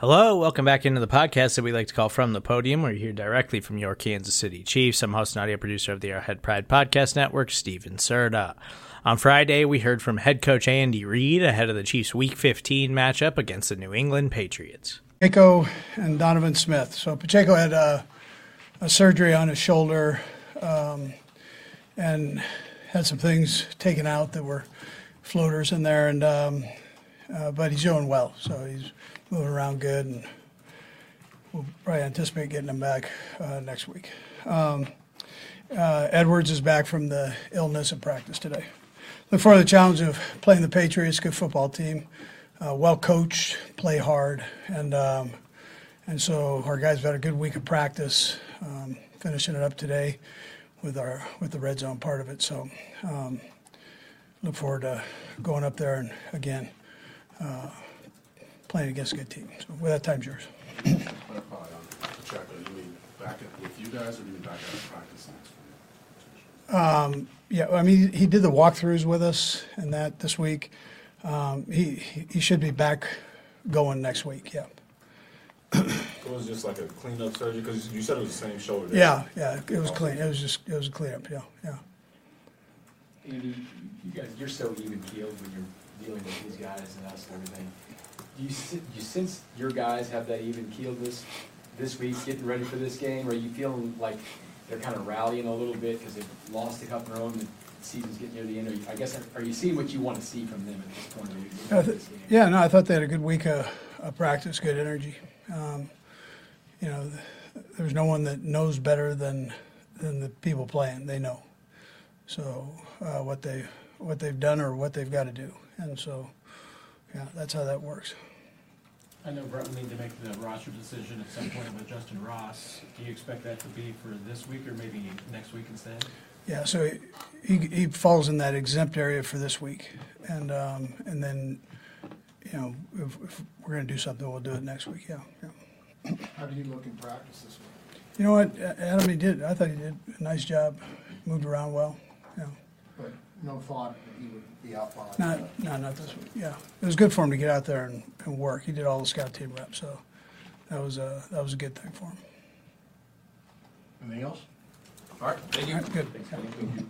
Hello, welcome back into the podcast that we like to call From the Podium. We're here directly from your Kansas City Chiefs. I'm host and audio producer of the Arrowhead Pride Podcast Network, Steven Serta. On Friday, we heard from head coach Andy Reid ahead of the Chiefs' Week 15 matchup against the New England Patriots. Pacheco and Donovan Smith. So Pacheco had a, a surgery on his shoulder um, and had some things taken out that were floaters in there, and um, uh, but he's doing well. So he's moving around good, and we'll probably anticipate getting him back uh, next week. Um, uh, Edwards is back from the illness and practice today. Look forward to the challenge of playing the Patriots, good football team, uh, well coached, play hard, and um, and so our guys have had a good week of practice, um, finishing it up today with our with the red zone part of it. So um, look forward to going up there and again uh, playing against a good team. So with that, time's yours. Clarify on Pacheco, you mean back at, with you guys or you mean back at practice next week? Yeah, I mean he did the walkthroughs with us and that this week. Um, he he he should be back going next week. Yeah. It was just like a cleanup surgery, because you said it was the same shoulder. there. Yeah, yeah, it was clean. It was just it was a cleanup. Yeah, yeah. Andy, you guys, you're so even keeled when you're dealing with these guys and us and everything. Do you, si- you sense your guys have that even keeledness this week, getting ready for this game? Or are you feeling like they're kind of rallying a little bit because they've lost a couple in a row and the season's getting near the end? Or you- I guess, are you seeing what you want to see from them at this point? when you get I into th- this game? Yeah, no, I thought they had a good week of, of practice, good energy. Um, you know, th- there's no one that knows better than than the people playing. They know. So uh, what they what they've done or what they've got to do, and so yeah, that's how that works. I know Brett will need to make the roster decision at some point with Justin Ross. Do you expect that to be for this week or maybe next week instead? Yeah, so he, he, he falls in that exempt area for this week, and um, and then you know if, if we're going to do something, we'll do it next week. Yeah, yeah. How did he look in practice this week? You know what, Adam? He did. I thought he did a nice job. Moved around well. Yeah. But no thought that he would be out by. Not, no, not this week. Yeah, it was good for him to get out there and, and work. He did all the scout team reps, so that was a that was a good thing for him. Anything else? All right, thank you. All right, good. Thanks, Andy.